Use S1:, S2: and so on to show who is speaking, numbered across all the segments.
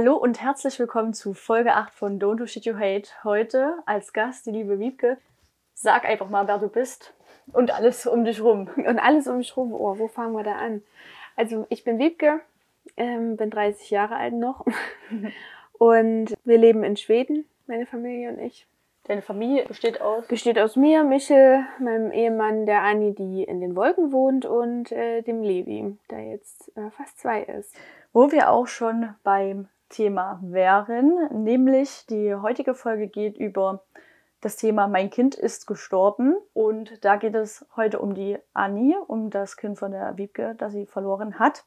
S1: Hallo und herzlich willkommen zu Folge 8 von Don't Do Shit You Hate. Heute als Gast die liebe Wiebke. Sag einfach mal, wer du bist und alles um dich rum.
S2: Und alles um mich rum. Oh, wo fangen wir da an? Also ich bin Wiebke, ähm, bin 30 Jahre alt noch und wir leben in Schweden, meine Familie und ich.
S1: Deine Familie besteht aus?
S2: Besteht aus mir, Michel, meinem Ehemann, der Anni, die in den Wolken wohnt und äh, dem Levi, der jetzt äh, fast zwei ist.
S1: Wo wir auch schon beim Thema wären, nämlich die heutige Folge geht über das Thema Mein Kind ist gestorben und da geht es heute um die Annie, um das Kind von der Wiebke, das sie verloren hat.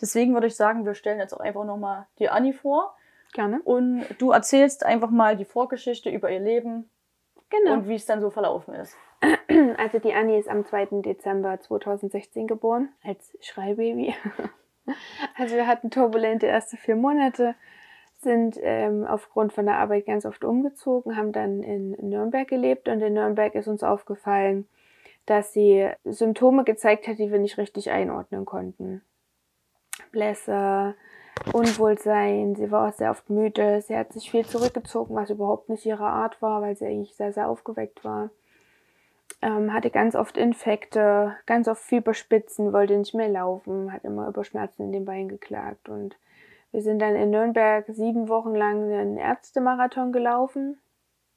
S1: Deswegen würde ich sagen, wir stellen jetzt auch einfach nochmal die Annie vor.
S2: Gerne.
S1: Und du erzählst einfach mal die Vorgeschichte über ihr Leben
S2: Genau.
S1: und wie es dann so verlaufen ist.
S2: Also die Anni ist am 2. Dezember 2016 geboren, als Schreibaby. Also wir hatten turbulente erste vier Monate, sind ähm, aufgrund von der Arbeit ganz oft umgezogen, haben dann in Nürnberg gelebt und in Nürnberg ist uns aufgefallen, dass sie Symptome gezeigt hat, die wir nicht richtig einordnen konnten. Blässe, Unwohlsein, sie war auch sehr oft müde, sie hat sich viel zurückgezogen, was überhaupt nicht ihre Art war, weil sie eigentlich sehr, sehr aufgeweckt war. Ähm, hatte ganz oft Infekte, ganz oft Fieberspitzen, wollte nicht mehr laufen, hat immer über Schmerzen in den Beinen geklagt. Und wir sind dann in Nürnberg sieben Wochen lang einen Ärztemarathon gelaufen.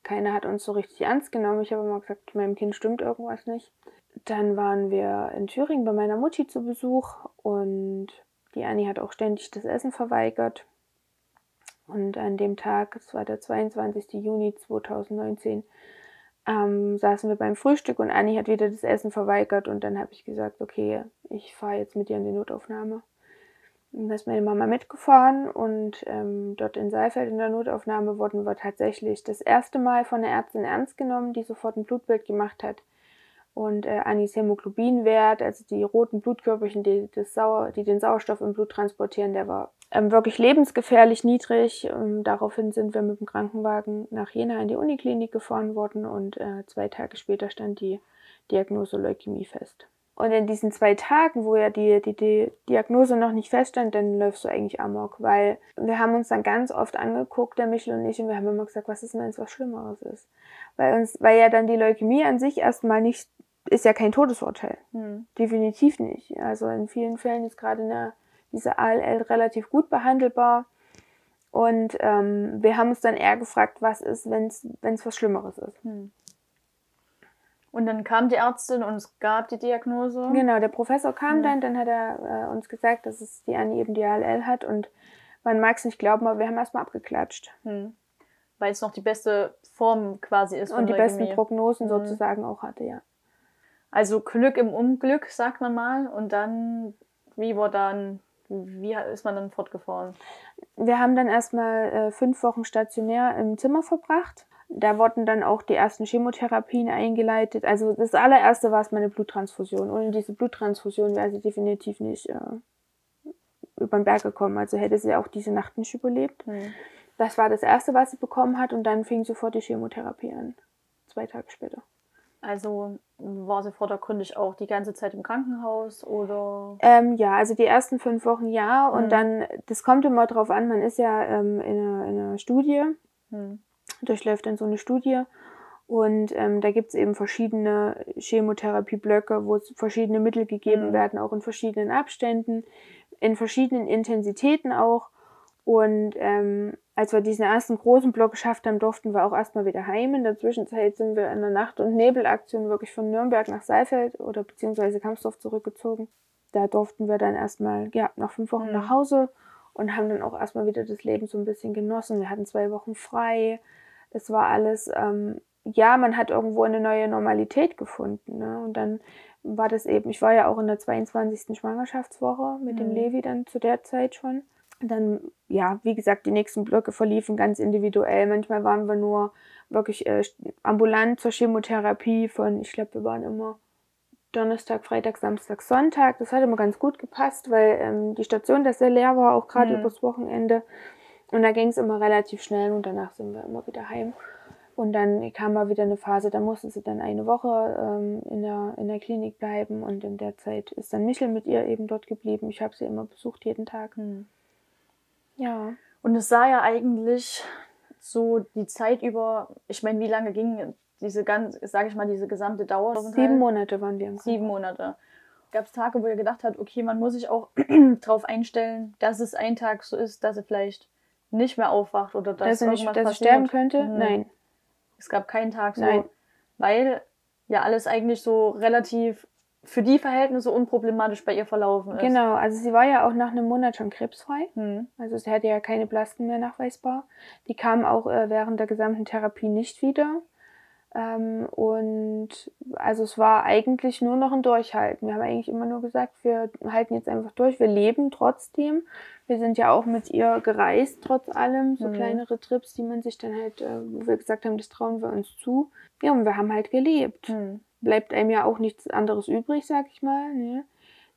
S2: Keiner hat uns so richtig ernst genommen. Ich habe immer gesagt, meinem Kind stimmt irgendwas nicht. Dann waren wir in Thüringen bei meiner Mutti zu Besuch und die Anni hat auch ständig das Essen verweigert. Und an dem Tag, es war der 22. Juni 2019, ähm, saßen wir beim Frühstück und Anni hat wieder das Essen verweigert und dann habe ich gesagt, okay, ich fahre jetzt mit dir in die Notaufnahme. Und da ist meine Mama mitgefahren und ähm, dort in Saalfeld in der Notaufnahme wurden wir tatsächlich das erste Mal von der Ärztin ernst genommen, die sofort ein Blutbild gemacht hat. Und äh, Annis Hämoglobinwert, also die roten Blutkörperchen, die, das Sauer, die den Sauerstoff im Blut transportieren, der war ähm, wirklich lebensgefährlich niedrig. Ähm, daraufhin sind wir mit dem Krankenwagen nach Jena in die Uniklinik gefahren worden und äh, zwei Tage später stand die Diagnose Leukämie fest. Und in diesen zwei Tagen, wo ja die, die, die Diagnose noch nicht feststand, dann läufst du eigentlich amok, weil wir haben uns dann ganz oft angeguckt, der Michel und ich, und wir haben immer gesagt, was ist denn, wenn es was Schlimmeres ist? Weil uns, weil ja dann die Leukämie an sich erstmal nicht, ist ja kein Todesurteil.
S1: Hm.
S2: Definitiv nicht. Also in vielen Fällen ist gerade eine, diese ALL relativ gut behandelbar. Und ähm, wir haben uns dann eher gefragt, was ist, wenn es was Schlimmeres ist.
S1: Hm. Und dann kam die Ärztin und es gab die Diagnose.
S2: Genau, der Professor kam
S1: Mhm.
S2: dann, dann hat er äh, uns gesagt, dass es die Annie eben die ALL hat und man mag es nicht glauben, aber wir haben erstmal abgeklatscht.
S1: Hm. Weil es noch die beste Form quasi ist
S2: und die
S1: Leukämie.
S2: besten Prognosen
S1: Mhm.
S2: sozusagen auch hatte, ja.
S1: Also Glück im Unglück, sagt man mal. Und dann, wie war dann, wie ist man dann fortgefahren?
S2: Wir haben dann erstmal äh, fünf Wochen stationär im Zimmer verbracht. Da wurden dann auch die ersten Chemotherapien eingeleitet. Also das allererste war es meine Bluttransfusion. Ohne diese Bluttransfusion wäre sie definitiv nicht äh, über den Berg gekommen. Also hätte sie auch diese Nacht nicht überlebt.
S1: Hm.
S2: Das war das erste, was sie bekommen hat und dann fing sofort die Chemotherapie an. Zwei Tage später.
S1: Also war sie vordergründig auch die ganze Zeit im Krankenhaus oder?
S2: Ähm, ja, also die ersten fünf Wochen ja und
S1: Mhm.
S2: dann, das kommt immer drauf an, man ist ja ähm, in, einer, in einer Studie,
S1: Hm.
S2: durchläuft dann so eine Studie und ähm, da gibt's eben verschiedene Chemotherapieblöcke, wo es verschiedene Mittel gegeben
S1: Mhm.
S2: werden, auch in verschiedenen Abständen, in verschiedenen Intensitäten auch. Und ähm, als wir diesen ersten großen Block geschafft haben, durften wir auch erstmal wieder heim. In der Zwischenzeit sind wir in der Nacht- und Nebelaktion wirklich von Nürnberg nach Saalfeld oder beziehungsweise Kampsdorf zurückgezogen. Da durften wir dann erstmal, ja, nach fünf Wochen
S1: Mhm.
S2: nach Hause und haben dann auch erstmal wieder das Leben so ein bisschen genossen. Wir hatten zwei Wochen frei. Es war alles, ähm, ja, man hat irgendwo eine neue Normalität gefunden. Ne? Und dann war das eben, ich war ja auch in der 22. Schwangerschaftswoche mit dem
S1: Mhm.
S2: Levi dann zu der Zeit schon. Dann, ja, wie gesagt, die nächsten Blöcke verliefen ganz individuell. Manchmal waren wir nur wirklich äh, ambulant zur Chemotherapie von, ich glaube, wir waren immer Donnerstag, Freitag, Samstag, Sonntag. Das hat immer ganz gut gepasst, weil ähm, die Station das sehr leer war, auch gerade
S1: Mhm.
S2: übers Wochenende. Und da ging es immer relativ schnell und danach sind wir immer wieder heim. Und dann kam mal wieder eine Phase, da musste sie dann eine Woche ähm, in, der, in der Klinik bleiben und in der Zeit ist dann Michel mit ihr eben dort geblieben. Ich habe sie immer besucht jeden Tag.
S1: Hm.
S2: Ja.
S1: Und es sah ja eigentlich so die Zeit über, ich meine, wie lange ging diese ganz, sage ich mal, diese gesamte Dauer?
S2: Sieben Monate waren wir im
S1: Sieben Monate. Gab es Tage, wo ihr gedacht habt, okay, man muss sich auch darauf einstellen, dass es ein Tag so ist, dass er vielleicht nicht mehr aufwacht oder dass,
S2: dass er nicht, dass er sterben könnte?
S1: Mhm.
S2: Nein.
S1: Es gab keinen Tag so,
S2: Nein.
S1: weil ja alles eigentlich so relativ für die Verhältnisse unproblematisch bei ihr verlaufen ist.
S2: Genau, also sie war ja auch nach einem Monat schon krebsfrei.
S1: Hm.
S2: Also sie hatte ja keine Blasten mehr nachweisbar. Die kam auch äh, während der gesamten Therapie nicht wieder. Ähm, und also es war eigentlich nur noch ein Durchhalten. Wir haben eigentlich immer nur gesagt, wir halten jetzt einfach durch, wir leben trotzdem. Wir sind ja auch mit ihr gereist, trotz allem. So
S1: Mhm.
S2: kleinere Trips, die man sich dann halt, äh, wo wir gesagt haben, das trauen wir uns zu. Ja, und wir haben halt gelebt.
S1: Hm.
S2: Bleibt einem ja auch nichts anderes übrig, sag ich mal. Ne?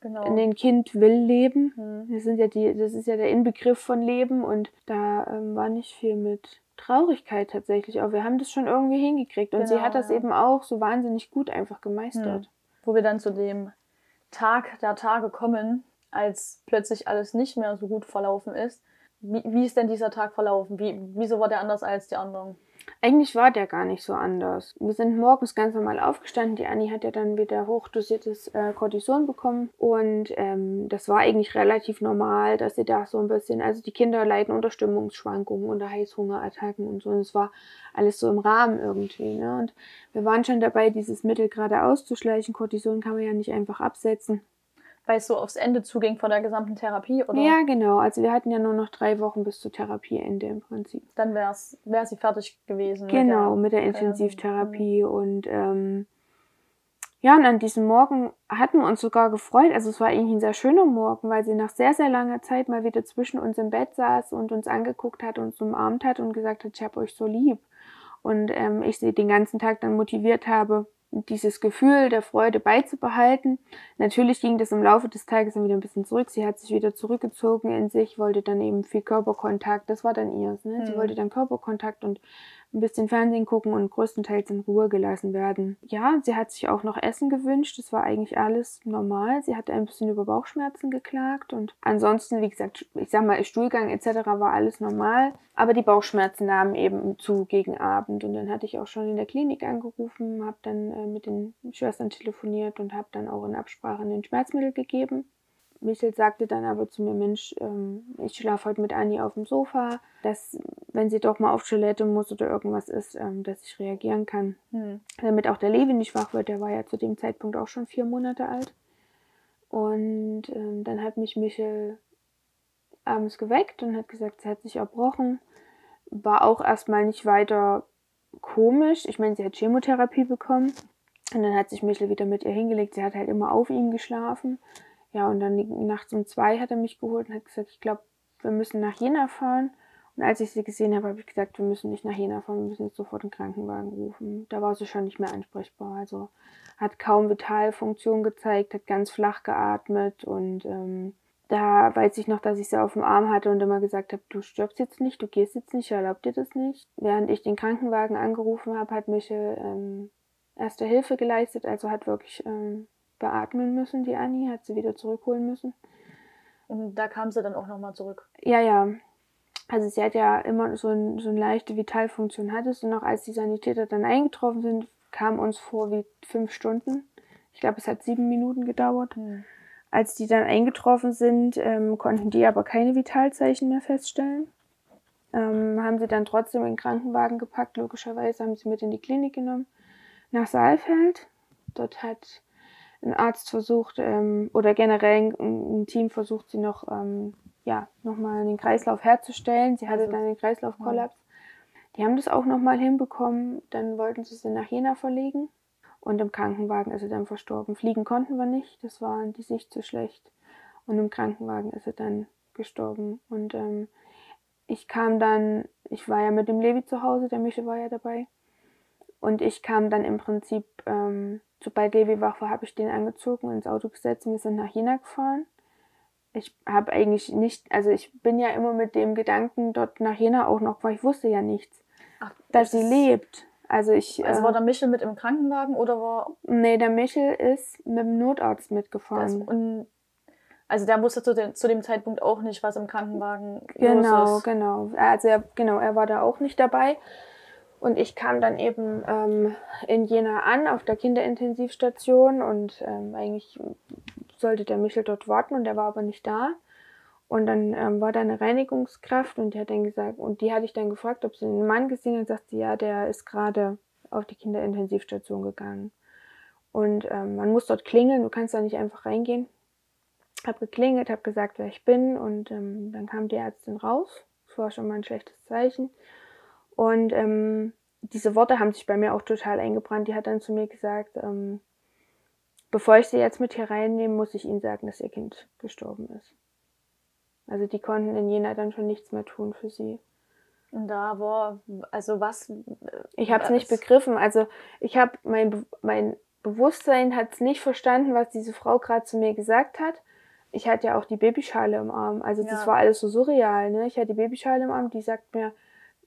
S1: Genau.
S2: Ein Kind will leben.
S1: Hm.
S2: Das sind ja die, das ist ja der Inbegriff von Leben und da ähm, war nicht viel mit Traurigkeit tatsächlich. Aber wir haben das schon irgendwie hingekriegt. Und sie
S1: Genau,
S2: hat das
S1: ja.
S2: eben auch so wahnsinnig gut einfach gemeistert.
S1: Wo wir dann zu dem Tag der Tage kommen, als plötzlich alles nicht mehr so gut verlaufen ist. Wie, wie ist denn dieser Tag verlaufen? Wie, wieso war der anders als die anderen?
S2: Eigentlich war der gar nicht so anders. Wir sind morgens ganz normal aufgestanden. Die Annie hat ja dann wieder hochdosiertes äh, Cortison bekommen. Und ähm, das war eigentlich relativ normal, dass sie da so ein bisschen, also die Kinder leiden unter Stimmungsschwankungen, unter Heißhungerattacken und so. Und es war alles so im Rahmen irgendwie. Ne? Und wir waren schon dabei, dieses Mittel gerade auszuschleichen. Cortison kann man ja nicht einfach absetzen.
S1: Weil es so aufs Ende zuging von der gesamten Therapie? Oder
S2: Ja, genau. Also wir hatten ja nur noch drei Wochen bis zur Therapieende im Prinzip.
S1: dann wär's, wär sie fertig gewesen.
S2: Genau,
S1: mit
S2: mit der
S1: ähm,
S2: Intensivtherapie. Und ähm, ja, und an diesem Morgen hatten wir uns sogar gefreut. Also es war eigentlich ein sehr schöner Morgen, weil sie nach sehr, sehr langer Zeit mal wieder zwischen uns im Bett saß und uns angeguckt hat, uns umarmt hat und gesagt hat, ich habe euch so lieb. Und ähm, ich sie den ganzen Tag dann motiviert habe, dieses Gefühl der Freude beizubehalten. Natürlich ging das im Laufe des Tages dann wieder ein bisschen zurück. Sie hat sich wieder zurückgezogen in sich, wollte dann eben viel Körperkontakt. Das war dann ihrs. Ne? Sie
S1: Hm.
S2: wollte dann Körperkontakt und ein bisschen Fernsehen gucken und größtenteils in Ruhe gelassen werden. Ja, sie hat sich auch noch Essen gewünscht. Das war eigentlich alles normal. Sie hat ein bisschen über Bauchschmerzen geklagt und ansonsten, wie gesagt, ich sag mal, Stuhlgang etc. war alles normal. Aber die Bauchschmerzen nahmen eben zu gegen Abend und dann hatte ich auch schon in der Klinik angerufen, habe dann äh, mit den Schwestern telefoniert und habe dann auch in Absprache ein Schmerzmittel gegeben. Michel sagte dann aber zu mir, Mensch, ähm, ich schlafe heute mit Anni auf dem Sofa, dass, wenn sie doch mal auf Toilette muss oder irgendwas ist, ähm, dass ich reagieren kann.
S1: Hm.
S2: Damit auch der Levi nicht wach wird, der war ja zu dem Zeitpunkt auch schon vier Monate alt. Und ähm, dann hat mich Michel abends geweckt und hat gesagt, sie hat sich erbrochen. War auch erstmal nicht weiter komisch. Ich meine, sie hat Chemotherapie bekommen. Und dann hat sich Michel wieder mit ihr hingelegt. Sie hat halt immer auf ihm geschlafen. Ja, und dann nachts um zwei hat er mich geholt und hat gesagt, ich glaube, wir müssen nach Jena fahren. Und als ich sie gesehen habe, habe ich gesagt, wir müssen nicht nach Jena fahren, wir müssen jetzt sofort einen Krankenwagen rufen. Da war sie schon nicht mehr ansprechbar. Also hat kaum Vitalfunktion gezeigt, hat ganz flach geatmet und ähm, da weiß ich noch, dass ich sie auf dem Arm hatte und immer gesagt habe, du stirbst jetzt nicht, du gehst jetzt nicht, ich erlaube dir das nicht. Während ich den Krankenwagen angerufen habe, hat Michel ähm, erste Hilfe geleistet, also hat wirklich ähm, beatmen müssen, die Annie, hat sie wieder zurückholen müssen.
S1: Und da kam sie dann auch nochmal zurück.
S2: Ja, ja. Also sie hat ja immer so, ein, so eine leichte Vitalfunktion hattest und auch als die Sanitäter dann eingetroffen sind, kam uns vor wie fünf Stunden. Ich glaube, es hat sieben Minuten gedauert.
S1: Hm.
S2: Als die dann eingetroffen sind, ähm, konnten die aber keine Vitalzeichen mehr feststellen. Ähm, haben sie dann trotzdem in den Krankenwagen gepackt, logischerweise haben sie mit in die Klinik genommen, nach Saalfeld. Dort hat ein Arzt versucht, ähm, oder generell ein, ein Team versucht, sie noch, ähm, ja, nochmal den Kreislauf herzustellen. Sie hatte
S1: Also-
S2: dann den Kreislaufkollaps. Die haben das auch nochmal hinbekommen. Dann wollten sie sie nach Jena verlegen. Und im Krankenwagen ist sie dann verstorben. Fliegen konnten wir nicht, das war die Sicht zu schlecht. Und im Krankenwagen ist sie dann gestorben. Und ähm, ich kam dann, ich war ja mit dem Levi zu Hause, der Michel war ja dabei. Und ich kam dann im Prinzip, ähm, sobald Levi wach war, habe ich den angezogen ins Auto gesetzt und wir sind nach Jena gefahren. Ich habe eigentlich nicht, also ich bin ja immer mit dem Gedanken dort nach Jena auch noch, weil ich wusste ja nichts,
S1: Ach,
S2: dass
S1: das
S2: sie lebt. Also ich,
S1: Also
S2: äh,
S1: war der Michel mit im Krankenwagen oder war
S2: nee, der Michel ist mit dem Notarzt mitgefahren.
S1: Also der wusste zu, den, zu dem Zeitpunkt auch nicht, was im Krankenwagen
S2: Genau,
S1: ist.
S2: genau. Also er, genau, er war da auch nicht dabei. Und ich kam dann eben ähm, in Jena an, auf der Kinderintensivstation. Und ähm, eigentlich sollte der Michel dort warten und der war aber nicht da. Und dann ähm, war da eine Reinigungskraft und die hat dann gesagt, und die hatte ich dann gefragt, ob sie einen Mann gesehen hat, sagt sie, ja, der ist gerade auf die Kinderintensivstation gegangen. Und ähm, man muss dort klingeln, du kannst da nicht einfach reingehen. Hab geklingelt, hab gesagt, wer ich bin und ähm, dann kam die Ärztin raus. Das war schon mal ein schlechtes Zeichen. Und ähm, diese Worte haben sich bei mir auch total eingebrannt. Die hat dann zu mir gesagt, ähm, bevor ich sie jetzt mit hier reinnehme, muss ich ihnen sagen, dass ihr Kind gestorben ist. Also die konnten in Jena dann schon nichts mehr tun für sie.
S1: Und da war, also was?
S2: Ich habe es nicht begriffen. Also ich habe mein, mein Bewusstsein hat es nicht verstanden, was diese Frau gerade zu mir gesagt hat. Ich hatte ja auch die Babyschale im Arm. Also das
S1: Ja.
S2: war alles so surreal. Ne? Ich hatte die Babyschale im Arm, die sagt mir,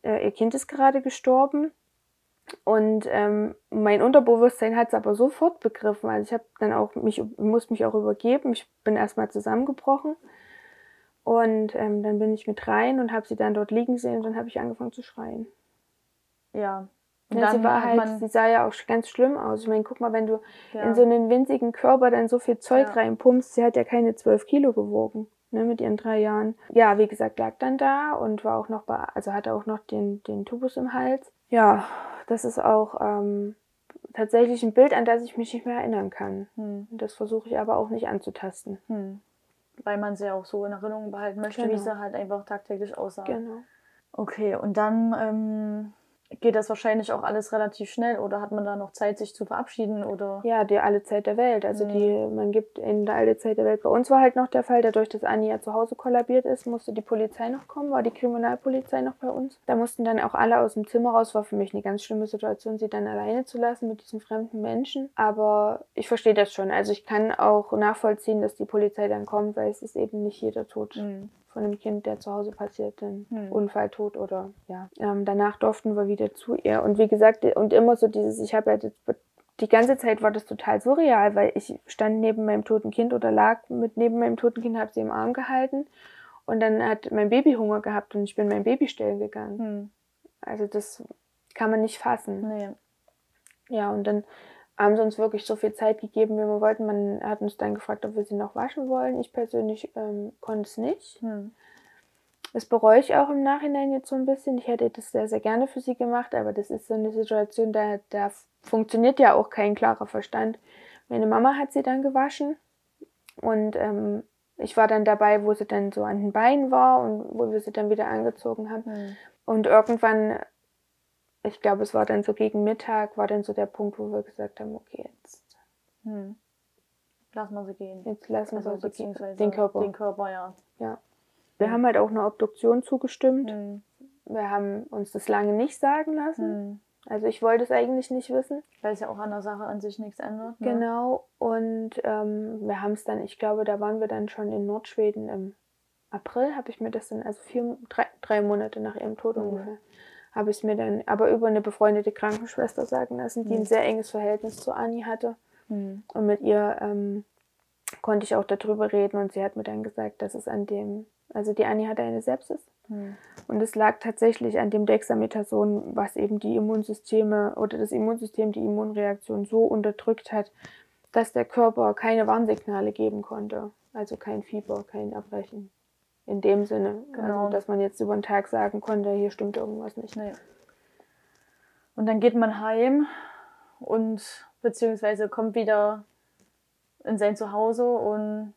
S2: äh, ihr Kind ist gerade gestorben. Und ähm, mein Unterbewusstsein hat es aber sofort begriffen. Also ich habe dann auch mich, musste mich auch übergeben. Ich bin erstmal zusammengebrochen. Und ähm, dann bin ich mit rein und habe sie dann dort liegen sehen und dann habe ich angefangen zu schreien.
S1: Ja. Und
S2: Ja, sie war halt, sie sah ja auch ganz schlimm aus. Ich meine, guck mal, wenn du
S1: ja.
S2: in so einen winzigen Körper dann so viel Zeug
S1: Ja.
S2: reinpumpst, sie hat ja keine zwölf Kilo gewogen, ne, mit ihren drei Jahren. Ja, wie gesagt, lag dann da und war auch noch bei, also hatte auch noch den, den Tubus im Hals. Ja, das ist auch ähm, tatsächlich ein Bild, an das ich mich nicht mehr erinnern kann.
S1: hm.
S2: Das versuche ich aber auch nicht anzutasten.
S1: Hm. Weil man sie auch so in Erinnerung behalten möchte, wie
S2: Genau.
S1: sie halt einfach tagtäglich aussah.
S2: Genau.
S1: Okay, und dann ähm, geht das wahrscheinlich auch alles relativ schnell oder hat man da noch Zeit, sich zu verabschieden oder?
S2: Ja, die alle Zeit der Welt. Also
S1: Mhm.
S2: die, man gibt ihnen da alle Zeit der Welt. Bei uns war halt noch der Fall, dadurch, dass Anni ja zu Hause kollabiert ist, musste die Polizei noch kommen, war die Kriminalpolizei noch bei uns. Da mussten dann auch alle aus dem Zimmer raus. War für mich eine ganz schlimme Situation, sie dann alleine zu lassen mit diesen fremden Menschen. Aber ich verstehe das schon. Also ich kann auch nachvollziehen, dass die Polizei dann kommt, weil es ist eben nicht jeder Tod
S1: Hm.
S2: Von einem Kind, der zu Hause passiert, ein
S1: Hm.
S2: Unfalltod oder ja. Ähm, danach durften wir wieder zu ihr. Und wie gesagt, und immer so dieses, ich habe ja das, die ganze Zeit war das total surreal, weil ich stand neben meinem toten Kind oder lag mit neben meinem toten Kind, habe sie im Arm gehalten. Und dann hat mein Baby Hunger gehabt und ich bin mein Baby stillen gegangen.
S1: Hm.
S2: Also das kann man nicht fassen.
S1: Nee.
S2: Ja, und dann haben sie uns wirklich so viel Zeit gegeben, wie wir wollten. Man hat uns dann gefragt, ob wir sie noch waschen wollen. Ich persönlich ähm, konnte es nicht.
S1: Hm.
S2: Das bereue ich auch im Nachhinein jetzt so ein bisschen. Ich hätte das sehr, sehr gerne für sie gemacht, aber das ist so eine Situation, da, da funktioniert ja auch kein klarer Verstand. Meine Mama hat sie dann gewaschen und ähm, ich war dann dabei, wo sie dann so an den Beinen war und wo wir sie dann wieder angezogen haben.
S1: Hm.
S2: Und irgendwann, ich glaube, es war dann so gegen Mittag, war dann so der Punkt, wo wir gesagt haben, okay, jetzt,
S1: Hm. Lass mal sie gehen.
S2: jetzt lassen
S1: Also
S2: wir sie
S1: beziehungsweise
S2: den Körper.
S1: Den Körper, ja.
S2: Wir haben halt auch eine Obduktion zugestimmt.
S1: Hm.
S2: Wir haben uns das lange nicht sagen lassen.
S1: Hm.
S2: Also ich wollte es eigentlich nicht wissen.
S1: Weil es ja auch an der Sache an sich nichts ändert. Ne?
S2: Genau. Und ähm, wir haben es dann, ich glaube, da waren wir dann schon in Nordschweden im April, habe ich mir das dann, also vier, drei, drei Monate nach ihrem Tod
S1: Mhm.
S2: ungefähr, habe ich es mir dann aber über eine befreundete Krankenschwester sagen lassen, die
S1: Mhm.
S2: ein sehr enges Verhältnis zu Anni hatte.
S1: Hm.
S2: Und mit ihr ähm, konnte ich auch darüber reden und sie hat mir dann gesagt, dass es an dem, also die Anni hatte eine Sepsis
S1: Hm.
S2: und es lag tatsächlich an dem Dexamethason, was eben die Immunsysteme oder das Immunsystem die Immunreaktion so unterdrückt hat, dass der Körper keine Warnsignale geben konnte. Also kein Fieber, kein Erbrechen. In dem Sinne.
S1: Genau.
S2: Also, dass man jetzt über den Tag sagen konnte, hier stimmt irgendwas nicht.
S1: Nee. Und dann geht man heim und beziehungsweise kommt wieder in sein Zuhause und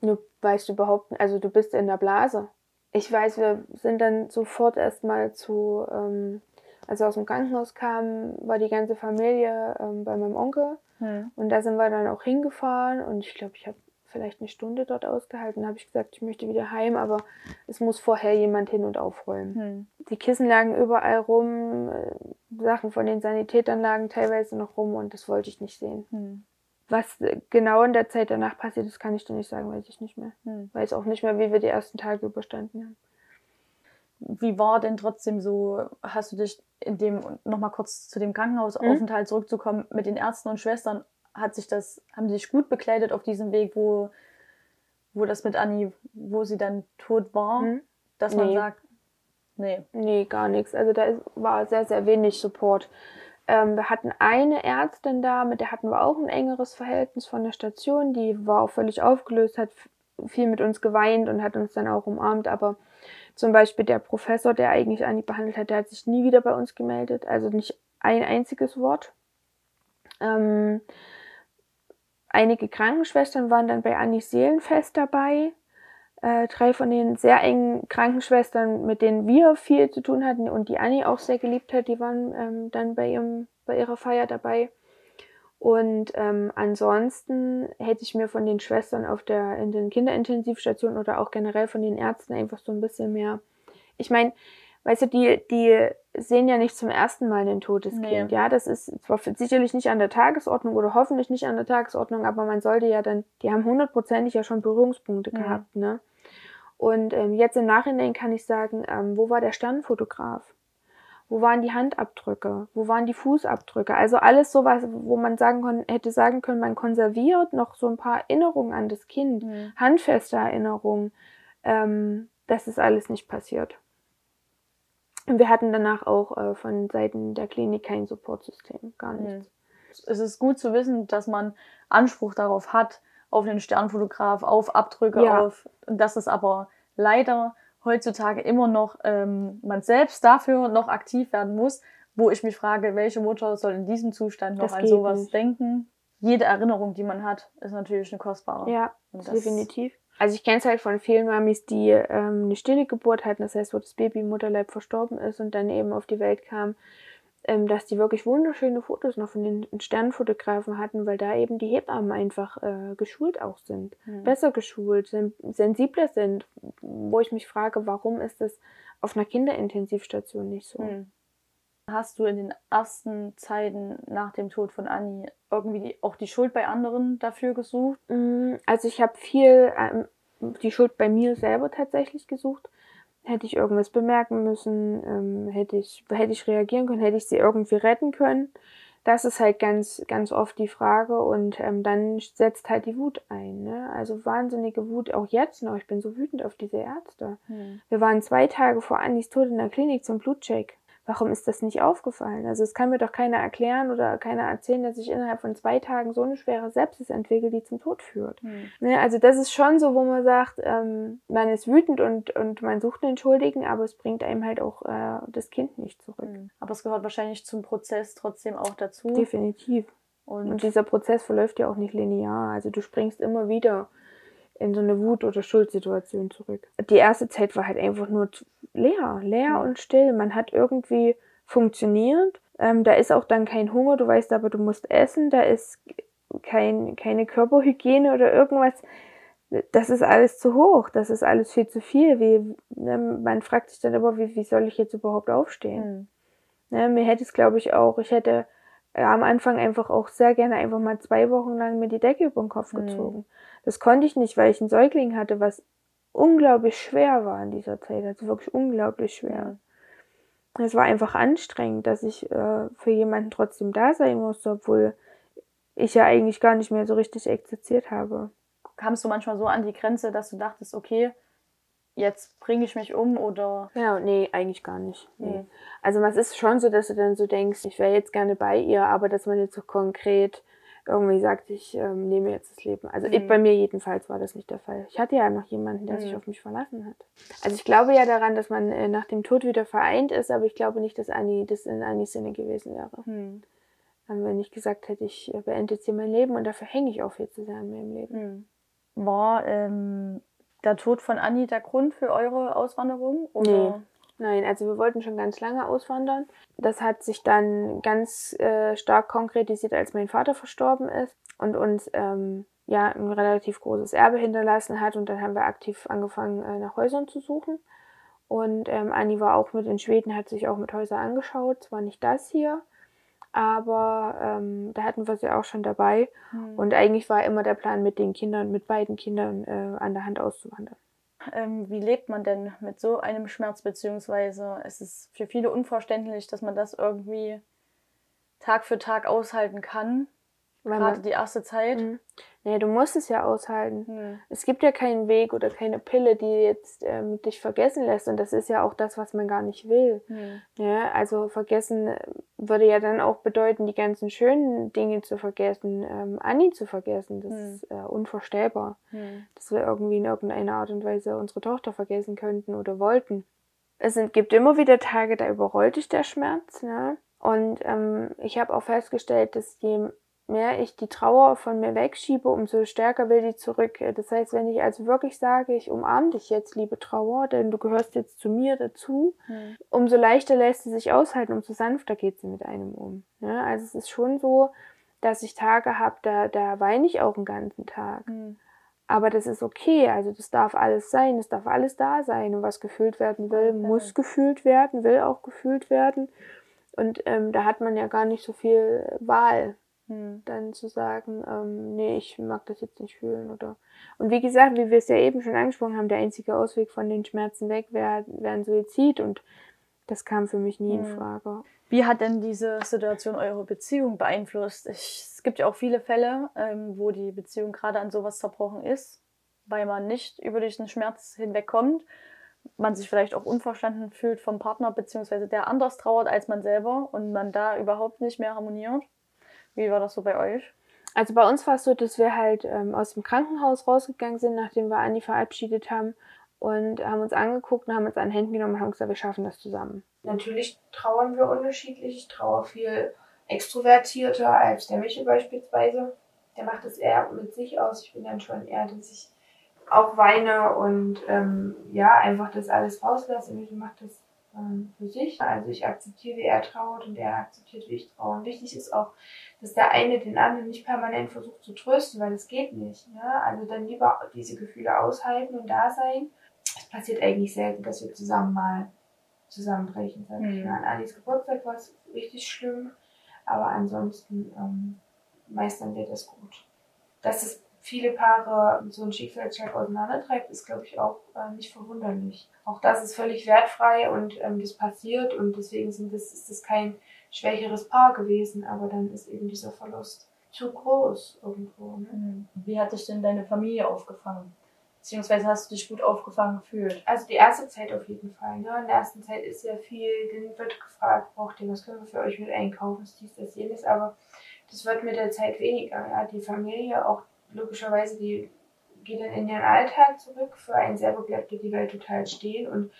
S2: Du weißt überhaupt, also du bist in der Blase. Ich weiß, wir sind dann sofort erstmal zu, ähm, als wir aus dem Krankenhaus kamen, war die ganze Familie ähm, bei meinem Onkel.
S1: hm.
S2: Und da sind wir dann auch hingefahren und ich glaube, ich habe vielleicht eine Stunde dort ausgehalten. Da habe ich gesagt, ich möchte wieder heim, aber es muss vorher jemand hin und aufräumen.
S1: Hm.
S2: Die Kissen lagen überall rum, äh, Sachen von den Sanitätern lagen teilweise noch rum und das wollte ich nicht sehen.
S1: Hm.
S2: Was äh, genau in der Zeit danach passiert ist, kann ich dir nicht sagen, weiß ich nicht mehr.
S1: Hm.
S2: Weiß auch nicht mehr, wie wir die ersten Tage überstanden haben.
S1: Wie war denn trotzdem so, hast du dich in dem, nochmal kurz zu dem Krankenhausaufenthalt zurückzukommen, mit den Ärzten und Schwestern, hat sich das, haben die sich gut bekleidet auf diesem Weg, wo, wo das mit Anni, wo sie dann tot war,
S2: Hm?
S1: dass man
S2: Nee.
S1: sagt, nee.
S2: Nee, gar nichts. Also da ist, war sehr, sehr wenig Support. Ähm, wir hatten eine Ärztin da, mit der hatten wir auch ein engeres Verhältnis von der Station. Die war auch völlig aufgelöst, hat viel mit uns geweint und hat uns dann auch umarmt. Aber zum Beispiel der Professor, der eigentlich Anni behandelt hat, der hat sich nie wieder bei uns gemeldet. Also nicht ein einziges Wort. Ähm, einige Krankenschwestern waren dann bei Annis Seelenfest dabei äh, drei von den sehr engen Krankenschwestern, mit denen wir viel zu tun hatten und die Annie auch sehr geliebt hat, die waren ähm, dann bei, ihrem, bei ihrer Feier dabei. Und ähm, ansonsten hätte ich mir von den Schwestern auf der in den Kinderintensivstationen oder auch generell von den Ärzten einfach so ein bisschen mehr. Ich meine, weißt du, die, die sehen ja nicht zum ersten Mal ein totes
S1: Nee.
S2: Kind. Ja, das ist zwar sicherlich nicht an der Tagesordnung oder hoffentlich nicht an der Tagesordnung, aber man sollte ja dann, die haben hundertprozentig ja schon Berührungspunkte
S1: Ja.
S2: gehabt, ne? Und ähm, jetzt im Nachhinein kann ich sagen, ähm, wo war der Sternfotograf? Wo waren die Handabdrücke? Wo waren die Fußabdrücke? Also alles sowas, wo man sagen kon hätte sagen können, man konserviert noch so ein paar Erinnerungen an das Kind,
S1: Mhm.
S2: handfeste Erinnerungen. Ähm, das ist alles nicht passiert. Und wir hatten danach auch äh, von Seiten der Klinik kein Supportsystem, gar nichts.
S1: Es ist gut zu wissen, dass man Anspruch darauf hat, auf den Sternfotograf, auf Abdrücke,
S2: Ja.
S1: auf, und dass es aber leider heutzutage immer noch ähm, man selbst dafür noch aktiv werden muss, wo ich mich frage, welche Mutter soll in diesem Zustand noch an sowas
S2: nicht.
S1: denken? Jede Erinnerung, die man hat, ist natürlich eine kostbare.
S2: Ja, definitiv. Also ich kenne es halt von vielen Mamis, die ähm, eine stille Geburt hatten, das heißt, wo das Baby im Mutterleib verstorben ist und dann eben auf die Welt kam, ähm, dass die wirklich wunderschöne Fotos noch von den Sternfotografen hatten, weil da eben die Hebammen einfach äh, geschult auch sind.
S1: Mhm.
S2: Besser geschult, sen sensibler sind, wo ich mich frage, warum ist das auf einer Kinderintensivstation nicht so?
S1: Mhm. Hast du in den ersten Zeiten nach dem Tod von Anni irgendwie die, auch die Schuld bei anderen dafür gesucht?
S2: Mm, Also ich habe viel ähm, die Schuld bei mir selber tatsächlich gesucht. Hätte ich irgendwas bemerken müssen, ähm, hätte ich hätte ich reagieren können, hätte ich sie irgendwie retten können. Das ist halt ganz ganz oft die Frage und ähm, dann setzt halt die Wut ein. Ne? Also wahnsinnige Wut auch jetzt noch. Ich bin so wütend auf diese Ärzte.
S1: Mhm.
S2: Wir waren zwei Tage vor Andis Tod in der Klinik zum Blutcheck. Warum ist das nicht aufgefallen? Also es kann mir doch keiner erklären oder keiner erzählen, dass ich innerhalb von zwei Tagen so eine schwere Sepsis entwickle, die zum Tod führt.
S1: Mhm.
S2: Ne, also das ist schon so, wo man sagt, ähm, man ist wütend und, und man sucht einen Schuldigen, aber es bringt einem halt auch äh, das Kind nicht zurück.
S1: Mhm. Aber es gehört wahrscheinlich zum Prozess trotzdem auch dazu.
S2: Definitiv.
S1: Und,
S2: Und dieser Prozess verläuft ja auch nicht linear. Also du springst immer wieder in so eine Wut- oder Schuldsituation zurück. Die erste Zeit war halt einfach nur leer, leer
S1: Ja.
S2: und still. Man hat irgendwie funktioniert. Ähm, da ist auch dann kein Hunger, du weißt aber, du musst essen. Da ist kein, keine Körperhygiene oder irgendwas. Das ist alles zu hoch, das ist alles viel zu viel. Wie, ne, man fragt sich dann immer, wie, wie soll ich jetzt überhaupt aufstehen?
S1: Mhm.
S2: Ne, mir hätte es, glaube ich, auch, ich hätte am Anfang einfach auch sehr gerne einfach mal zwei Wochen lang mir die Decke über den Kopf
S1: Mhm.
S2: gezogen. Das konnte ich nicht, weil ich einen Säugling hatte, was unglaublich schwer war in dieser Zeit. Also wirklich unglaublich schwer. Es war einfach anstrengend, dass ich äh, für jemanden trotzdem da sein musste, obwohl ich ja eigentlich gar nicht mehr so richtig existiert habe.
S1: Kamst du manchmal so an die Grenze, dass du dachtest, okay, jetzt bringe ich mich um oder.
S2: Ja, nee, eigentlich gar nicht. Nee.
S1: Mhm.
S2: Also es ist schon so, dass du dann so denkst, ich wäre jetzt gerne bei ihr, aber dass man jetzt so konkret irgendwie sagt, ich ähm, nehme jetzt das Leben. Also ich,
S1: Mhm.
S2: bei mir jedenfalls war das nicht der Fall. Ich hatte ja noch jemanden, der sich
S1: Mhm.
S2: auf mich verlassen hat. Also ich glaube ja daran, dass man äh, nach dem Tod wieder vereint ist, aber ich glaube nicht, dass Anni das in Annis Sinne gewesen wäre.
S1: Hm.
S2: Ähm, wenn ich gesagt hätte, ich äh, beende jetzt hier mein Leben und dafür hänge ich auch viel zu sehr an meinem Leben.
S1: Hm. War ähm, der Tod von Anni der Grund für eure Auswanderung? Oder?
S2: Nein, also wir wollten schon ganz lange auswandern. Das hat sich dann ganz äh, stark konkretisiert, als mein Vater verstorben ist und uns ähm, ja ein relativ großes Erbe hinterlassen hat. Und dann haben wir aktiv angefangen, äh, nach Häusern zu suchen. Und ähm, Anni war auch mit in Schweden, hat sich auch mit Häusern angeschaut. Zwar nicht das hier, aber ähm, da hatten wir sie auch schon dabei.
S1: Hm.
S2: Und eigentlich war immer der Plan, mit den Kindern, mit beiden Kindern äh, an der Hand auszuwandern.
S1: Ähm, wie lebt man denn mit so einem Schmerz, beziehungsweise es ist für viele unverständlich, dass man das irgendwie Tag für Tag aushalten kann. Gerade die erste Zeit.
S3: Mhm. Nee, du musst es ja aushalten. Hm. Es gibt ja keinen Weg oder keine Pille, die jetzt ähm, dich vergessen lässt. Und das ist ja auch das, was man gar nicht will. Hm. Ja, also vergessen äh, würde ja dann auch bedeuten, die ganzen schönen Dinge zu vergessen, ähm, Anni zu vergessen. Das hm. ist äh, unvorstellbar. Hm. Dass wir irgendwie in irgendeiner Art und Weise unsere Tochter vergessen könnten oder wollten. Es sind, gibt immer wieder Tage, da überrollt dich der Schmerz. Ne? Und ähm, ich habe auch festgestellt, dass je mehr ich die Trauer von mir wegschiebe, umso stärker will die zurück. Das heißt, wenn ich also wirklich sage, ich umarme dich jetzt, liebe Trauer, denn du gehörst jetzt zu mir dazu, mhm. umso leichter lässt sie sich aushalten, umso sanfter geht sie mit einem um. Ja, also es ist schon so, dass ich Tage habe, da, da weine ich auch einen ganzen Tag. Mhm. Aber das ist okay, also das darf alles sein, es darf alles da sein. Und was gefühlt werden will, okay. muss gefühlt werden, will auch gefühlt werden. Und ähm, da hat man ja gar nicht so viel Wahl. Hm. Dann zu sagen, ähm, nee, ich mag das jetzt nicht fühlen oder. Und wie gesagt, wie wir es ja eben schon angesprochen haben, der einzige Ausweg von den Schmerzen weg wäre wär ein Suizid und das kam für mich nie hm. in Frage.
S1: Wie hat denn diese Situation eure Beziehung beeinflusst? Ich, es gibt ja auch viele Fälle, ähm, wo die Beziehung gerade an sowas zerbrochen ist, weil man nicht über diesen Schmerz hinwegkommt, man sich vielleicht auch unverstanden fühlt vom Partner, beziehungsweise der anders trauert als man selber und man da überhaupt nicht mehr harmoniert. Wie war das so bei euch?
S3: Also bei uns war es so, dass wir halt ähm, aus dem Krankenhaus rausgegangen sind, nachdem wir Anni verabschiedet haben und haben uns angeguckt und haben uns an Händen genommen und haben gesagt, wir schaffen das zusammen.
S2: Natürlich trauern wir unterschiedlich. Ich trauere viel extrovertierter als der Michel beispielsweise. Der macht das eher mit sich aus. Ich bin dann schon eher, dass ich auch weine und ähm, ja, einfach das alles rauslasse. Michel macht das ähm, für sich. Also ich akzeptiere, wie er trauert und er akzeptiert, wie ich traue. Und wichtig ist auch, dass der eine den anderen nicht permanent versucht zu trösten, weil das geht nicht. Ne? Also dann lieber diese Gefühle aushalten und da sein. Es passiert eigentlich selten, dass wir zusammen mal zusammenbrechen. Sag ich. Mhm. An Anis Geburtstag war es richtig schlimm, aber ansonsten ähm, meistern wir das gut. Dass es viele Paare so ein Schicksalsschlag auseinandertreibt, ist, glaube ich, auch äh, nicht verwunderlich. Auch das ist völlig wertfrei und ähm, das passiert und deswegen sind das, ist das kein schwächeres Paar gewesen, aber dann ist eben dieser Verlust zu groß irgendwo. Ne?
S1: Mhm. Wie hat dich denn deine Familie aufgefangen? Beziehungsweise hast du dich gut aufgefangen gefühlt?
S2: Also die erste Zeit auf jeden Fall. Ne? In der ersten Zeit ist ja viel, dann wird gefragt, braucht ihr, was können wir für euch mit einkaufen, was dies, das, jenes, aber das wird mit der Zeit weniger. Ja? Die Familie, auch logischerweise, die geht dann in ihren Alltag zurück. Für einen selber bleibt die Welt total stehen und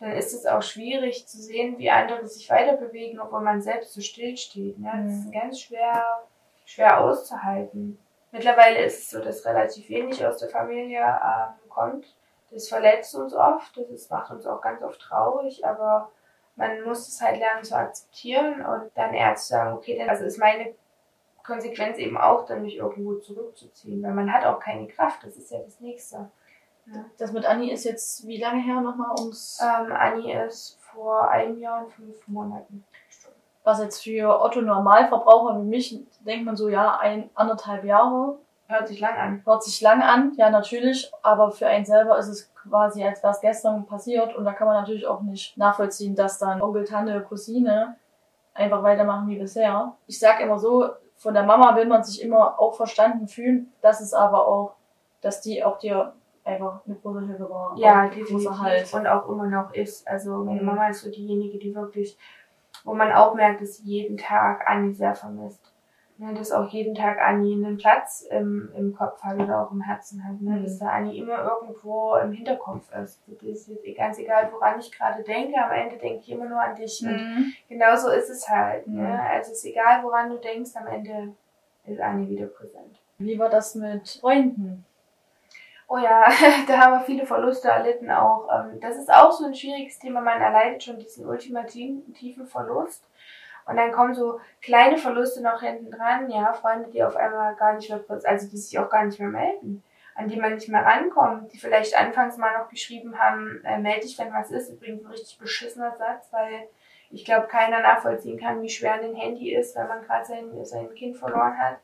S2: dann ist es auch schwierig zu sehen, wie andere sich weiter bewegen, obwohl man selbst so still steht. Ne? Das ist mhm. ganz schwer, schwer auszuhalten. Mittlerweile ist es so, dass relativ wenig aus der Familie ähm, kommt. Das verletzt uns oft, das macht uns auch ganz oft traurig, aber man muss es halt lernen zu akzeptieren und dann eher zu sagen, okay, dann also ist meine Konsequenz eben auch, dann mich irgendwo zurückzuziehen, weil man hat auch keine Kraft, das ist ja das Nächste.
S1: Ja. Das mit Anni ist jetzt wie lange her nochmal ums?
S2: Ähm, Anni ist vor einem Jahr und fünf Monaten.
S1: Was jetzt für Otto Normalverbraucher wie mich, denkt man so, ja, ein, anderthalb Jahre.
S2: Hört sich lang an.
S1: Hört sich lang an, ja, natürlich. Aber für einen selber ist es quasi, als wäre es gestern passiert. Und da kann man natürlich auch nicht nachvollziehen, dass dann Onkel, Tante, Cousine einfach weitermachen wie bisher. Ich sag immer so, von der Mama will man sich immer auch verstanden fühlen. Das ist aber auch, dass die auch dir einfach eine große Hilfe war.
S2: Ja, definitiv. Halt. Und auch immer noch ist. Also meine mhm. Mama ist so diejenige, die wirklich, wo man auch merkt, dass sie jeden Tag Anni sehr vermisst. Ne, dass auch jeden Tag Anni einen Platz im, im Kopf hat oder auch im Herzen hat. Ne? Mhm. Dass da Anni immer irgendwo im Hinterkopf ist. Das ist jetzt ganz egal, woran ich gerade denke. Am Ende denke ich immer nur an dich. Mhm. Und genauso ist es halt. Ne? Mhm. Also es ist egal, woran du denkst, am Ende ist Anni wieder präsent.
S1: Wie war das mit Freunden?
S2: Oh ja, da haben wir viele Verluste erlitten auch. Ähm, das ist auch so ein schwieriges Thema. Man erleidet schon diesen ultimativen Verlust. Und dann kommen so kleine Verluste noch hinten dran, ja, Freunde, die auf einmal gar nicht mehr, also die sich auch gar nicht mehr melden, an die man nicht mehr rankommt, die vielleicht anfangs mal noch geschrieben haben, äh, melde dich, wenn was ist. Übrigens ein richtig beschissener Satz, weil ich glaube, keiner nachvollziehen kann, wie schwer ein Handy ist, wenn man gerade sein, sein Kind verloren hat.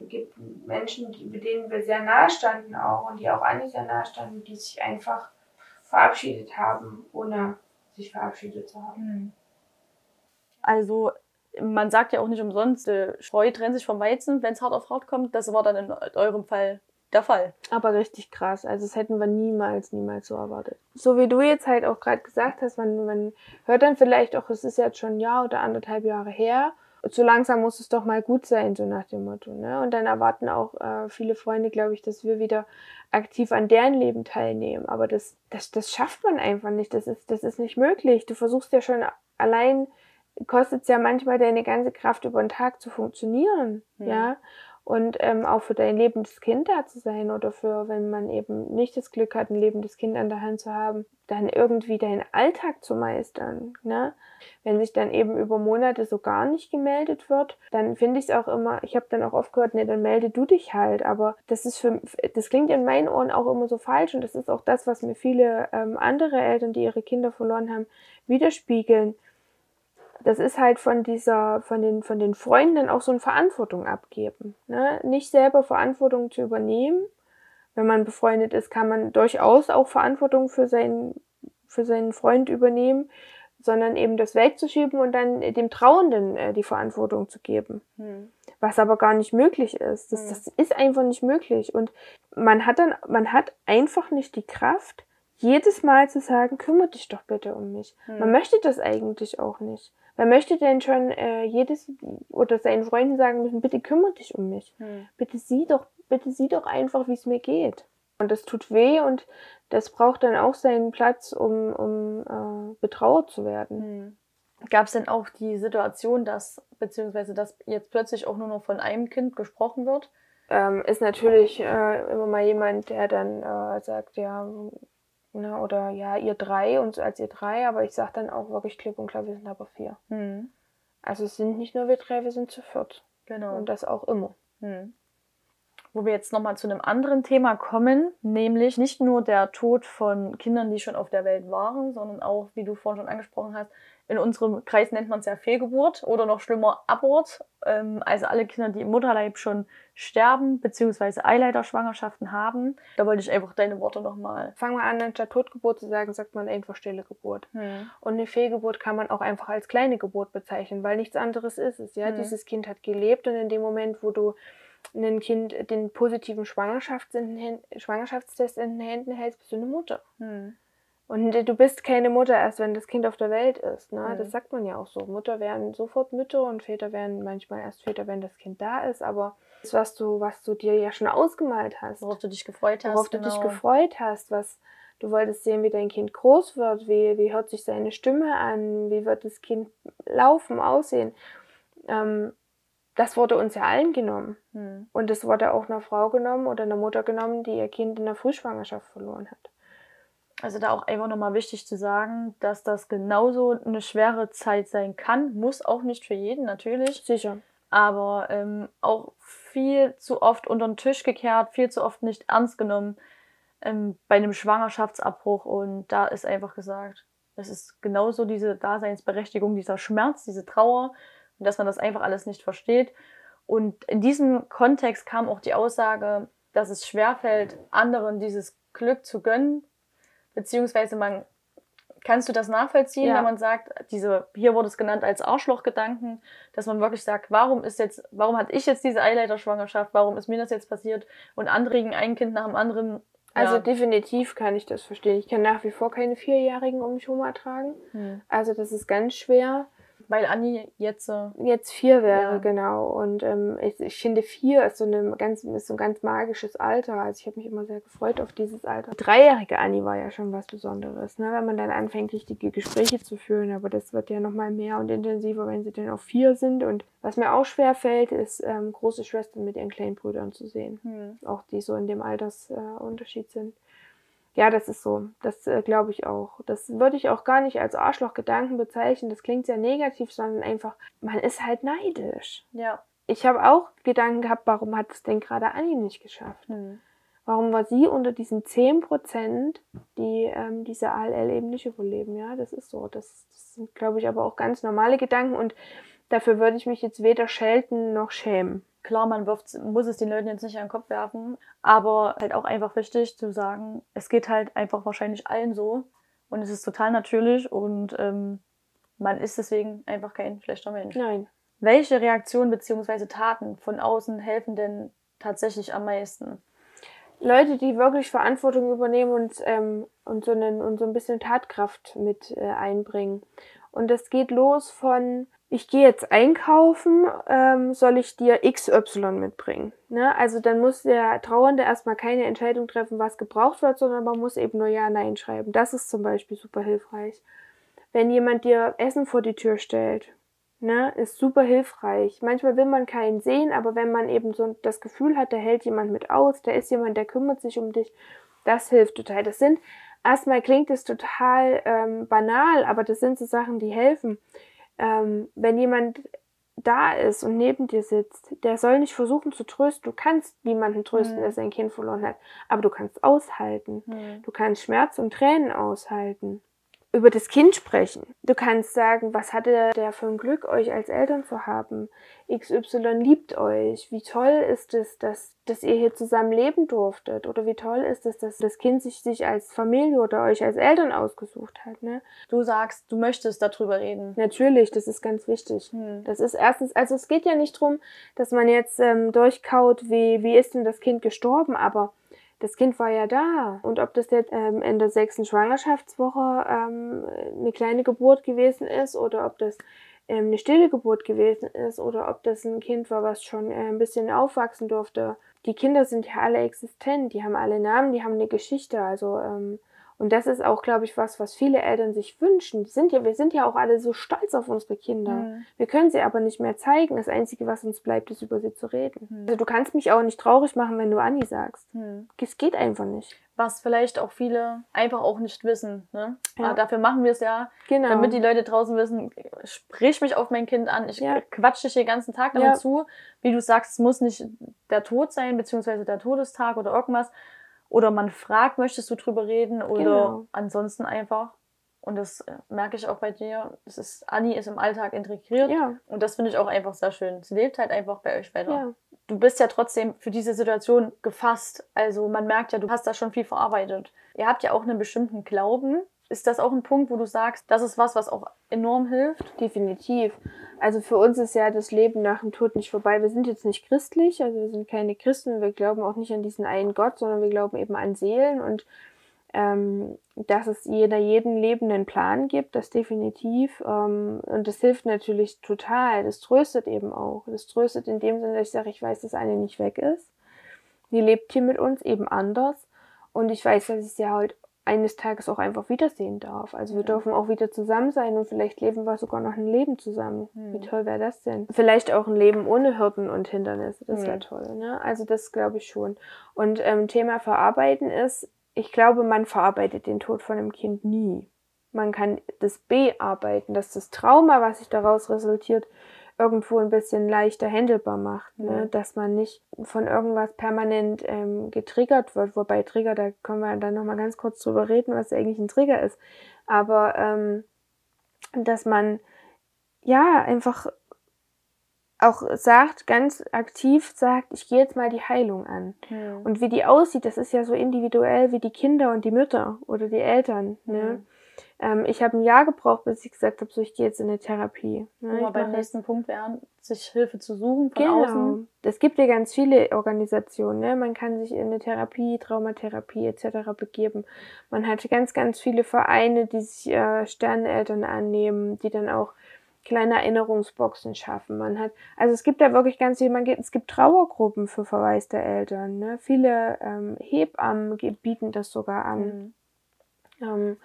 S2: Es gibt Menschen, die, mit denen wir sehr nahe standen auch und die auch eigentlich sehr nahe standen, die sich einfach verabschiedet haben, ohne sich verabschiedet zu haben.
S1: Also man sagt ja auch nicht umsonst, äh, Spreu trennt sich vom Weizen, wenn es hart auf hart kommt. Das war dann in eurem Fall der Fall.
S2: Aber richtig krass. Also das hätten wir niemals, niemals so erwartet. So wie du jetzt halt auch gerade gesagt hast, man, man hört dann vielleicht auch, es ist jetzt schon ein Jahr oder anderthalb Jahre her. So langsam muss es doch mal gut sein, so nach dem Motto. Ne? Und dann erwarten auch äh, viele Freunde, glaube ich, dass wir wieder aktiv an deren Leben teilnehmen. Aber das, das, das schafft man einfach nicht. Das ist, das ist nicht möglich. Du versuchst ja schon allein, kostet es ja manchmal deine ganze Kraft über den Tag zu funktionieren. Mhm. Ja und ähm, auch für dein lebendes Kind da zu sein oder für, wenn man eben nicht das Glück hat, ein lebendes Kind an der Hand zu haben, dann irgendwie deinen Alltag zu meistern. Ne? Wenn sich dann eben über Monate so gar nicht gemeldet wird, dann finde ich es auch immer, ich habe dann auch oft gehört, ne, dann melde du dich halt. Aber das ist für, das klingt in meinen Ohren auch immer so falsch und das ist auch das, was mir viele ähm, andere Eltern, die ihre Kinder verloren haben, widerspiegeln das ist halt von dieser, von den, von den Freunden auch so eine Verantwortung abgeben. Ne? Nicht selber Verantwortung zu übernehmen. Wenn man befreundet ist, kann man durchaus auch Verantwortung für seinen, für seinen Freund übernehmen, sondern eben das wegzuschieben und dann dem Trauenden äh, die Verantwortung zu geben. Hm. Was aber gar nicht möglich ist. Das, hm. das ist einfach nicht möglich. Und man hat dann, man hat einfach nicht die Kraft, jedes Mal zu sagen, kümmere dich doch bitte um mich. Hm. Man möchte das eigentlich auch nicht. Wer möchte denn schon äh, jedes oder seinen Freunden sagen müssen, bitte kümmere dich um mich. Hm. Bitte sieh doch, bitte sieh doch einfach, wie es mir geht. Und das tut weh und das braucht dann auch seinen Platz, um, um äh, betrauert zu werden. Hm.
S1: Gab es denn auch die Situation, dass, beziehungsweise dass jetzt plötzlich auch nur noch von einem Kind gesprochen wird?
S2: Ähm, ist natürlich äh, immer mal jemand, der dann äh, sagt, ja, Ne, oder ja, ihr drei und als ihr drei, aber ich sage dann auch wirklich klipp und klar, wir sind aber vier. Mhm. Also es sind nicht nur wir drei, wir sind zu viert. Genau. Und das auch immer. Mhm.
S1: Wo wir jetzt nochmal zu einem anderen Thema kommen, nämlich nicht nur der Tod von Kindern, die schon auf der Welt waren, sondern auch, wie du vorhin schon angesprochen hast, in unserem Kreis nennt man es ja Fehlgeburt oder noch schlimmer Abort. Ähm, also alle Kinder, die im Mutterleib schon sterben bzw. Eileiterschwangerschaften haben. Da wollte ich einfach deine Worte nochmal.
S2: Fangen wir an, anstatt Totgeburt zu sagen, sagt man einfach stille Geburt. Hm. Und eine Fehlgeburt kann man auch einfach als kleine Geburt bezeichnen, weil nichts anderes ist es. Ja, hm. dieses Kind hat gelebt und in dem Moment, wo du ein Kind den positiven Schwangerschaftstest in den Händen hältst, bist du eine Mutter. Hm. Und du bist keine Mutter erst, wenn das Kind auf der Welt ist. Ne? Mhm. Das sagt man ja auch so. Mutter werden sofort Mütter und Väter werden manchmal erst Väter, wenn das Kind da ist. Aber das, was du, was du dir ja schon ausgemalt hast.
S1: Worauf du dich gefreut hast.
S2: Worauf genau. du dich genau. gefreut hast, was du wolltest sehen, wie dein Kind groß wird, wie, wie hört sich seine Stimme an, wie wird das Kind laufen, aussehen. Ähm, das wurde uns ja allen genommen. Mhm. Und es wurde auch einer Frau genommen oder einer Mutter genommen, die ihr Kind in der Frühschwangerschaft verloren hat.
S1: Also da auch einfach nochmal wichtig zu sagen, dass das genauso eine schwere Zeit sein kann, muss auch nicht für jeden natürlich.
S2: Sicher.
S1: Aber ähm, auch viel zu oft unter den Tisch gekehrt, viel zu oft nicht ernst genommen ähm, bei einem Schwangerschaftsabbruch. Und da ist einfach gesagt, es ist genauso diese Daseinsberechtigung, dieser Schmerz, diese Trauer und dass man das einfach alles nicht versteht. Und in diesem Kontext kam auch die Aussage, dass es schwerfällt, anderen dieses Glück zu gönnen, Beziehungsweise man, kannst du das nachvollziehen, ja. wenn man sagt, diese, hier wurde es genannt als Arschlochgedanken, dass man wirklich sagt, warum ist jetzt, warum hatte ich jetzt diese Eileiterschwangerschaft, warum ist mir das jetzt passiert und andere kriegen ein Kind nach dem anderen.
S2: Also ja. definitiv kann ich das verstehen. Ich kann nach wie vor keine Vierjährigen um mich herum ertragen. Hm. Also das ist ganz schwer.
S1: Weil Anni jetzt äh,
S2: jetzt vier wäre, ja. genau. Und ähm, ich, ich, finde vier ist so, eine ganz, ist so ein ganz magisches Alter. Also ich habe mich immer sehr gefreut auf dieses Alter. Die dreijährige Anni war ja schon was Besonderes, ne? wenn man dann anfängt, richtige Gespräche zu führen. Aber das wird ja nochmal mehr und intensiver, wenn sie dann auf vier sind. Und was mir auch schwer fällt, ist ähm, große Schwestern mit ihren kleinen Brüdern zu sehen. Hm. Auch die so in dem Altersunterschied äh, sind. Ja, das ist so. Das äh, glaube ich auch. Das würde ich auch gar nicht als Arschlochgedanken bezeichnen. Das klingt sehr negativ, sondern einfach, man ist halt neidisch.
S1: Ja.
S2: Ich habe auch Gedanken gehabt, warum hat es denn gerade Annie nicht geschafft? Hm. Warum war sie unter diesen 10 Prozent, die ähm, diese ALL eben nicht überleben? Ja, das ist so. Das, das sind, glaube ich, aber auch ganz normale Gedanken und dafür würde ich mich jetzt weder schelten noch schämen.
S1: Klar, man wirft, muss es den Leuten jetzt nicht an den Kopf werfen, aber halt auch einfach wichtig zu sagen, es geht halt einfach wahrscheinlich allen so und es ist total natürlich und ähm, man ist deswegen einfach kein schlechter Mensch.
S2: Nein,
S1: Welche Reaktionen bzw. Taten von außen helfen denn tatsächlich am meisten?
S2: Leute, die wirklich Verantwortung übernehmen und, ähm, und, so, einen, und so ein bisschen Tatkraft mit äh, einbringen. Und das geht los von, ich gehe jetzt einkaufen, ähm, soll ich dir XY mitbringen? Ne? Also dann muss der Trauernde erstmal keine Entscheidung treffen, was gebraucht wird, sondern man muss eben nur Ja, Nein schreiben. Das ist zum Beispiel super hilfreich. Wenn jemand dir Essen vor die Tür stellt, ne, ist super hilfreich. Manchmal will man keinen sehen, aber wenn man eben so das Gefühl hat, da hält jemand mit aus, da ist jemand, der kümmert sich um dich, das hilft total. Das sind, erstmal klingt es total ähm, banal, aber das sind so Sachen, die helfen. Ähm, wenn jemand da ist und neben dir sitzt, der soll nicht versuchen zu trösten. Du kannst niemanden trösten, mhm. der sein Kind verloren hat, aber du kannst aushalten. Mhm. Du kannst Schmerz und Tränen aushalten über das Kind sprechen. Du kannst sagen, was hatte der für ein Glück, euch als Eltern zu haben? XY liebt euch. Wie toll ist es, dass, dass ihr hier zusammen leben durftet? Oder wie toll ist es, dass das Kind sich, sich als Familie oder euch als Eltern ausgesucht hat? Ne?
S1: Du sagst, du möchtest darüber reden.
S2: Natürlich, das ist ganz wichtig. Hm. Das ist erstens, also es geht ja nicht drum, dass man jetzt ähm, durchkaut, wie, wie ist denn das Kind gestorben, aber das Kind war ja da. Und ob das jetzt ähm, in der sechsten Schwangerschaftswoche ähm, eine kleine Geburt gewesen ist oder ob das ähm, eine stille Geburt gewesen ist oder ob das ein Kind war, was schon äh, ein bisschen aufwachsen durfte. Die Kinder sind ja alle existent, die haben alle Namen, die haben eine Geschichte. Also ähm, und das ist auch, glaube ich, was, was viele Eltern sich wünschen. Sind ja, wir sind ja auch alle so stolz auf unsere Kinder. Mhm. Wir können sie aber nicht mehr zeigen. Das Einzige, was uns bleibt, ist über sie zu reden. Mhm. Also du kannst mich auch nicht traurig machen, wenn du Anni sagst. Mhm. Es geht einfach nicht.
S1: Was vielleicht auch viele einfach auch nicht wissen. Ne? Ja. Aber dafür machen wir es ja, genau. damit die Leute draußen wissen, sprich mich auf mein Kind an. Ich ja. quatsche dich den ganzen Tag damit ja. zu. Wie du sagst, es muss nicht der Tod sein, beziehungsweise der Todestag oder irgendwas oder man fragt, möchtest du drüber reden? Oder genau. ansonsten einfach. Und das äh, merke ich auch bei dir. Das ist, Anni ist im Alltag integriert. Ja. Und das finde ich auch einfach sehr schön. Sie lebt halt einfach bei euch weiter. Ja. Du bist ja trotzdem für diese Situation gefasst. Also man merkt ja, du hast da schon viel verarbeitet. Ihr habt ja auch einen bestimmten Glauben. Ist das auch ein Punkt, wo du sagst, das ist was, was auch enorm hilft?
S2: Definitiv. Also für uns ist ja das Leben nach dem Tod nicht vorbei. Wir sind jetzt nicht christlich, also wir sind keine Christen. Wir glauben auch nicht an diesen einen Gott, sondern wir glauben eben an Seelen und ähm, dass es jeder jeden lebenden Plan gibt, das definitiv. Ähm, und das hilft natürlich total. Das tröstet eben auch. Das tröstet in dem Sinne, dass ich sage, ich weiß, dass eine nicht weg ist. Die lebt hier mit uns eben anders. Und ich weiß, dass ich sie halt eines Tages auch einfach wiedersehen darf. Also wir dürfen auch wieder zusammen sein und vielleicht leben wir sogar noch ein Leben zusammen. Mhm. Wie toll wäre das denn? Vielleicht auch ein Leben ohne Hürden und Hindernisse. Das wäre mhm. toll. Ne? Also das glaube ich schon. Und ähm, Thema Verarbeiten ist, ich glaube, man verarbeitet den Tod von einem Kind nie. Man kann das bearbeiten, dass das Trauma, was sich daraus resultiert, irgendwo ein bisschen leichter handelbar macht, ne? dass man nicht von irgendwas permanent ähm, getriggert wird, wobei Trigger, da können wir dann nochmal ganz kurz drüber reden, was eigentlich ein Trigger ist, aber ähm, dass man ja einfach auch sagt, ganz aktiv sagt, ich gehe jetzt mal die Heilung an. Mhm. Und wie die aussieht, das ist ja so individuell wie die Kinder und die Mütter oder die Eltern. Ne? Mhm. Ähm, ich habe ein Jahr gebraucht, bis ich gesagt habe, so ich gehe jetzt in eine Therapie.
S1: Ne? Wir beim nächsten Punkt wären, sich Hilfe zu suchen von genau. außen.
S2: Es gibt ja ganz viele Organisationen. Ne? Man kann sich in eine Therapie, Traumatherapie etc. begeben. Man hat ganz, ganz viele Vereine, die sich äh, Sterneltern annehmen, die dann auch kleine Erinnerungsboxen schaffen. Man hat, also es gibt da wirklich ganz viel, man geht, es gibt Trauergruppen für verwaiste Eltern. Ne? Viele ähm, Hebammen bieten das sogar an. Mhm. Ähm,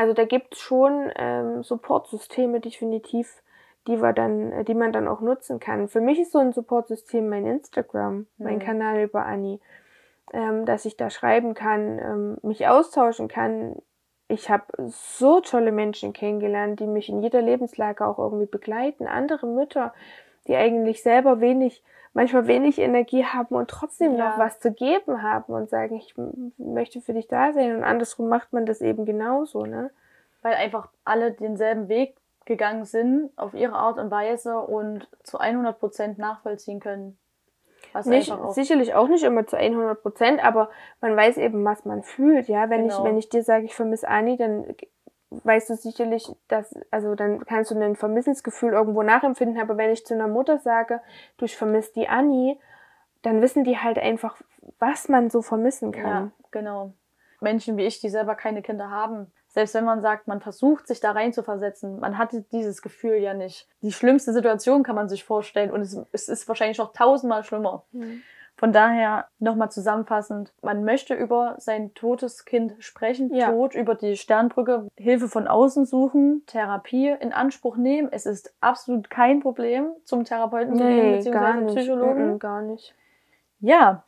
S2: also da gibt es schon ähm, Supportsysteme definitiv, die wir dann, die man dann auch nutzen kann. Für mich ist so ein Supportsystem mein Instagram, mhm. mein Kanal über Anni, ähm, dass ich da schreiben kann, ähm, mich austauschen kann. Ich habe so tolle Menschen kennengelernt, die mich in jeder Lebenslage auch irgendwie begleiten. Andere Mütter, die eigentlich selber wenig manchmal wenig Energie haben und trotzdem ja. noch was zu geben haben und sagen, ich möchte für dich da sein. Und andersrum macht man das eben genauso, ne?
S1: Weil einfach alle denselben Weg gegangen sind, auf ihre Art und Weise und zu 100 Prozent nachvollziehen können.
S2: Was nicht, auch sicherlich auch nicht immer zu 100 Prozent, aber man weiß eben, was man fühlt, ja. Wenn genau. ich, wenn ich dir sage, ich vermisse Anni, dann weißt du sicherlich, dass, also dann kannst du ein Vermissensgefühl irgendwo nachempfinden, aber wenn ich zu einer Mutter sage, du, ich vermisse die Annie, dann wissen die halt einfach, was man so vermissen kann.
S1: Ja, genau. Menschen wie ich, die selber keine Kinder haben, selbst wenn man sagt, man versucht, sich da rein zu versetzen, man hat dieses Gefühl ja nicht. Die schlimmste Situation kann man sich vorstellen und es, es ist wahrscheinlich noch tausendmal schlimmer. Mhm. Von daher nochmal zusammenfassend, man möchte über sein totes Kind sprechen, ja. Tod, über die Sternbrücke, Hilfe von außen suchen, Therapie in Anspruch nehmen. Es ist absolut kein Problem, zum Therapeuten zu gehen, beziehungsweise Psychologen.
S2: Mm gar nicht.
S1: Ja,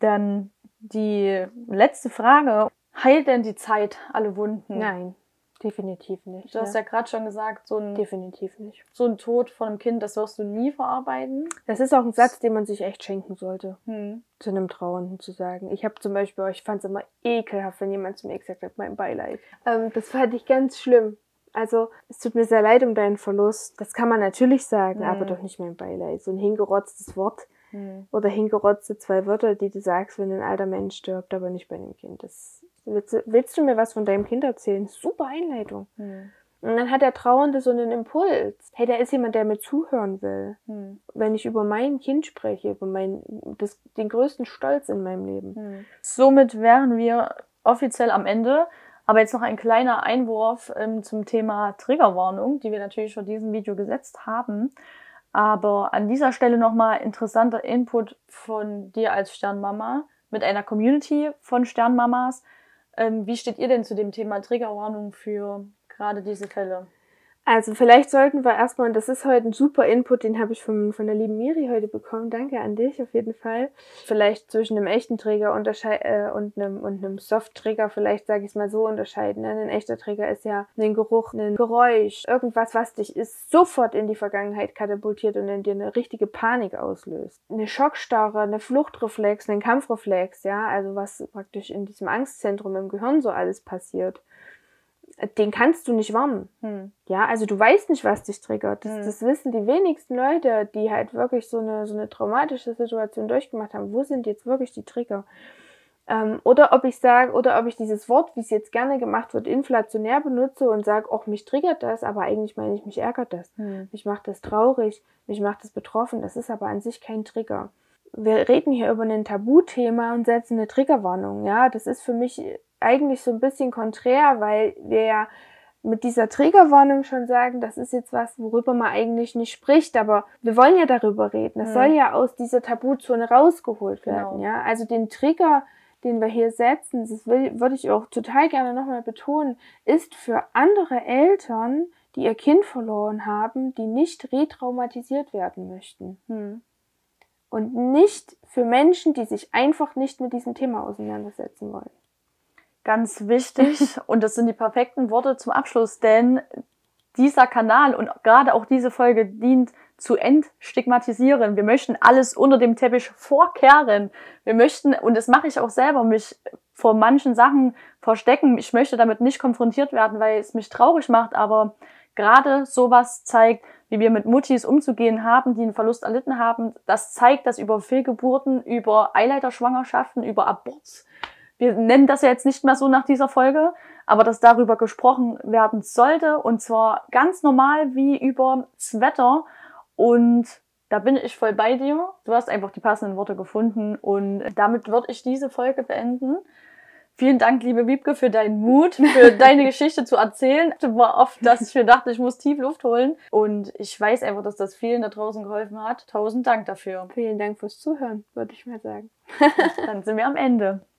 S1: dann die letzte Frage. Heilt denn die Zeit alle Wunden?
S2: Nein. Definitiv nicht.
S1: Du hast ja, ja gerade schon gesagt, so ein,
S2: Definitiv nicht.
S1: so ein Tod von einem Kind, das wirst du nie verarbeiten.
S2: Das ist auch ein Satz, den man sich echt schenken sollte, hm. zu einem Trauernden zu sagen. Ich habe zum Beispiel, ich fand es immer ekelhaft, wenn jemand zu mir gesagt hat, mein Beileid. Ähm, das fand ich ganz schlimm. Also, es tut mir sehr leid um deinen Verlust. Das kann man natürlich sagen, hm. aber doch nicht mein Beileid. So ein hingerotztes Wort hm. oder hingerotzte zwei Wörter, die du sagst, wenn ein alter Mensch stirbt, aber nicht bei einem Kind. Das Willst du, willst du mir was von deinem Kind erzählen? Super Einleitung. Hm. Und dann hat der Trauernde so einen Impuls. Hey, da ist jemand, der mir zuhören will. Hm. Wenn ich über mein Kind spreche, über mein, das, den größten Stolz in meinem Leben. Hm.
S1: Somit wären wir offiziell am Ende. Aber jetzt noch ein kleiner Einwurf ähm, zum Thema Triggerwarnung, die wir natürlich für diesem Video gesetzt haben. Aber an dieser Stelle nochmal interessanter Input von dir als Sternmama mit einer Community von Sternmamas. Ähm, wie steht ihr denn zu dem Thema Triggerwarnung für gerade diese Fälle?
S2: Also vielleicht sollten wir erstmal, und das ist heute ein super Input, den habe ich von, von der lieben Miri heute bekommen. Danke an dich auf jeden Fall. Vielleicht zwischen einem echten Träger äh, und einem, und einem Soft-Träger, vielleicht sage ich es mal so, unterscheiden. Ne? Ein echter Träger ist ja ein Geruch, ein Geräusch, irgendwas, was dich ist, sofort in die Vergangenheit katapultiert und in dir eine richtige Panik auslöst. Eine Schockstarre, eine Fluchtreflex, ein Kampfreflex, ja, also was praktisch in diesem Angstzentrum im Gehirn so alles passiert den kannst du nicht warnen. Hm. Ja, also du weißt nicht, was dich triggert. Das, hm. das, wissen die wenigsten Leute, die halt wirklich so eine, so eine traumatische Situation durchgemacht haben. Wo sind jetzt wirklich die Trigger? Ähm, oder ob ich sage, oder ob ich dieses Wort, wie es jetzt gerne gemacht wird, inflationär benutze und sage, auch mich triggert das, aber eigentlich meine ich, mich ärgert das. Hm. Mich macht das traurig, mich macht das betroffen. Das ist aber an sich kein Trigger. Wir reden hier über ein Tabuthema und setzen eine Triggerwarnung. Ja, das ist für mich eigentlich so ein bisschen konträr, weil wir ja mit dieser Triggerwarnung schon sagen, das ist jetzt was, worüber man eigentlich nicht spricht, aber wir wollen ja darüber reden. Es mhm. soll ja aus dieser Tabuzone rausgeholt werden, genau. ja. Also den Trigger, den wir hier setzen, das will, würde ich auch total gerne nochmal betonen, ist für andere Eltern, die ihr Kind verloren haben, die nicht retraumatisiert werden möchten. Mhm. Und nicht für Menschen, die sich einfach nicht mit diesem Thema auseinandersetzen wollen
S1: ganz wichtig und das sind die perfekten Worte zum Abschluss, denn dieser Kanal und gerade auch diese Folge dient zu entstigmatisieren. Wir möchten alles unter dem Teppich vorkehren. Wir möchten, und das mache ich auch selber, mich vor manchen Sachen verstecken. Ich möchte damit nicht konfrontiert werden, weil es mich traurig macht, aber gerade sowas zeigt, wie wir mit Muttis umzugehen haben, die einen Verlust erlitten haben. Das zeigt, dass über Fehlgeburten, über Eileiterschwangerschaften, über Aborts, wir nennen das ja jetzt nicht mehr so nach dieser Folge, aber dass darüber gesprochen werden sollte und zwar ganz normal wie über das Wetter und da bin ich voll bei dir. Du hast einfach die passenden Worte gefunden und damit würde ich diese Folge beenden. Vielen Dank, liebe Wiebke, für deinen Mut, für deine Geschichte zu erzählen. War oft, dass ich mir dachte, ich muss tief Luft holen. Und ich weiß einfach, dass das vielen da draußen geholfen hat. Tausend Dank dafür.
S2: Vielen Dank fürs Zuhören, würde ich mal sagen.
S1: Dann sind wir am Ende.